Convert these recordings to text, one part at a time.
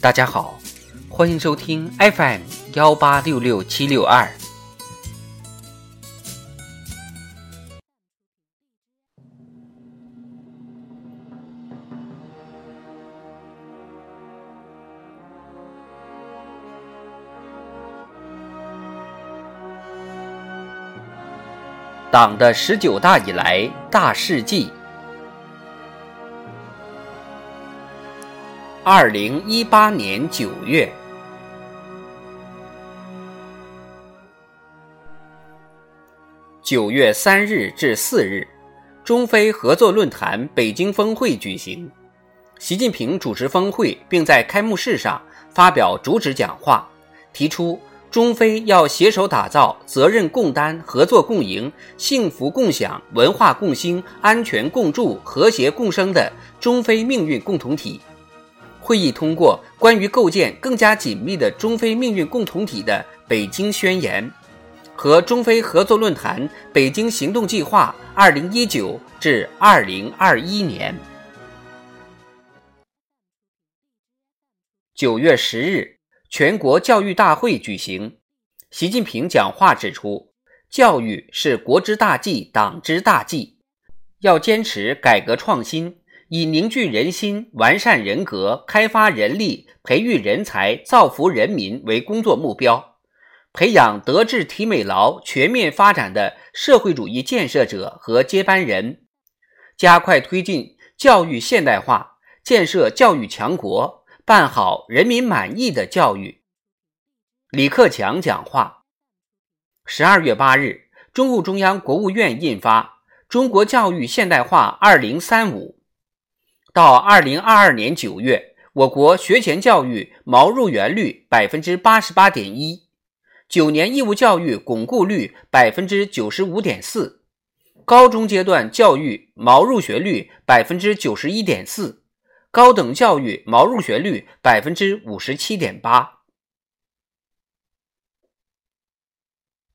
大家好，欢迎收听 FM 幺八六六七六二。党的十九大以来大事记。二零一八年九月，九月三日至四日，中非合作论坛北京峰会举行。习近平主持峰会，并在开幕式上发表主旨讲话，提出。中非要携手打造责任共担、合作共赢、幸福共享、文化共兴、安全共筑、和谐共生的中非命运共同体。会议通过关于构建更加紧密的中非命运共同体的北京宣言和中非合作论坛北京行动计划（二零一九至二零二一年）。九月十日。全国教育大会举行，习近平讲话指出，教育是国之大计、党之大计，要坚持改革创新，以凝聚人心、完善人格、开发人力、培育人才、造福人民为工作目标，培养德智体美劳全面发展的社会主义建设者和接班人，加快推进教育现代化，建设教育强国。办好人民满意的教育。李克强讲话。十二月八日，中共中央、国务院印发《中国教育现代化二零三五》，到二零二二年九月，我国学前教育毛入园率百分之八十八点一，九年义务教育巩固率百分之九十五点四，高中阶段教育毛入学率百分之九十一点四。高等教育毛入学率百分之五十七点八。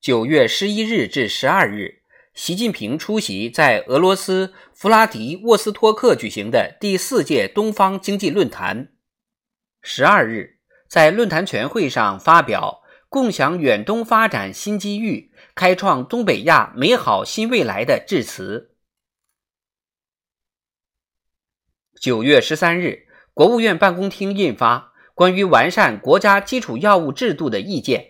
九月十一日至十二日，习近平出席在俄罗斯弗拉迪沃斯托克举行的第四届东方经济论坛。十二日，在论坛全会上发表“共享远东发展新机遇，开创东北亚美好新未来”的致辞。九月十三日，国务院办公厅印发《关于完善国家基础药物制度的意见》。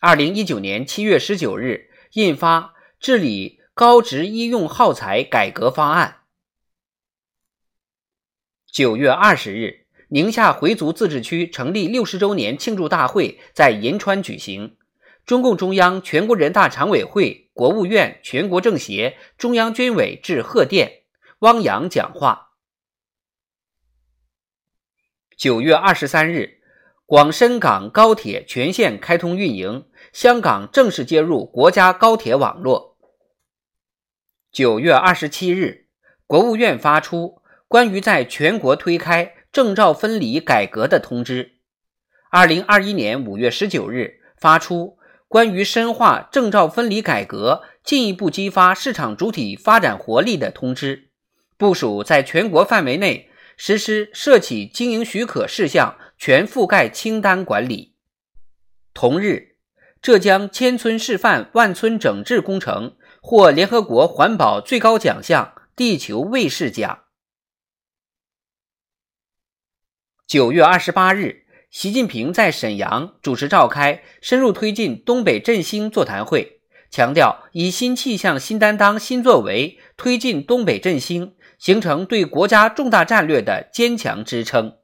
二零一九年七月十九日，印发《治理高值医用耗材改革方案》。九月二十日，宁夏回族自治区成立六十周年庆祝大会在银川举行，中共中央、全国人大常委会、国务院、全国政协、中央军委致贺电，汪洋讲话。九月二十三日，广深港高铁全线开通运营，香港正式接入国家高铁网络。九月二十七日，国务院发出关于在全国推开证照分离改革的通知。二零二一年五月十九日，发出关于深化证照分离改革，进一步激发市场主体发展活力的通知，部署在全国范围内。实施涉企经营许可事项全覆盖清单管理。同日，浙江千村示范万村整治工程获联合国环保最高奖项——地球卫士奖。九月二十八日，习近平在沈阳主持召开深入推进东北振兴座谈会，强调以新气象、新担当、新作为推进东北振兴。形成对国家重大战略的坚强支撑。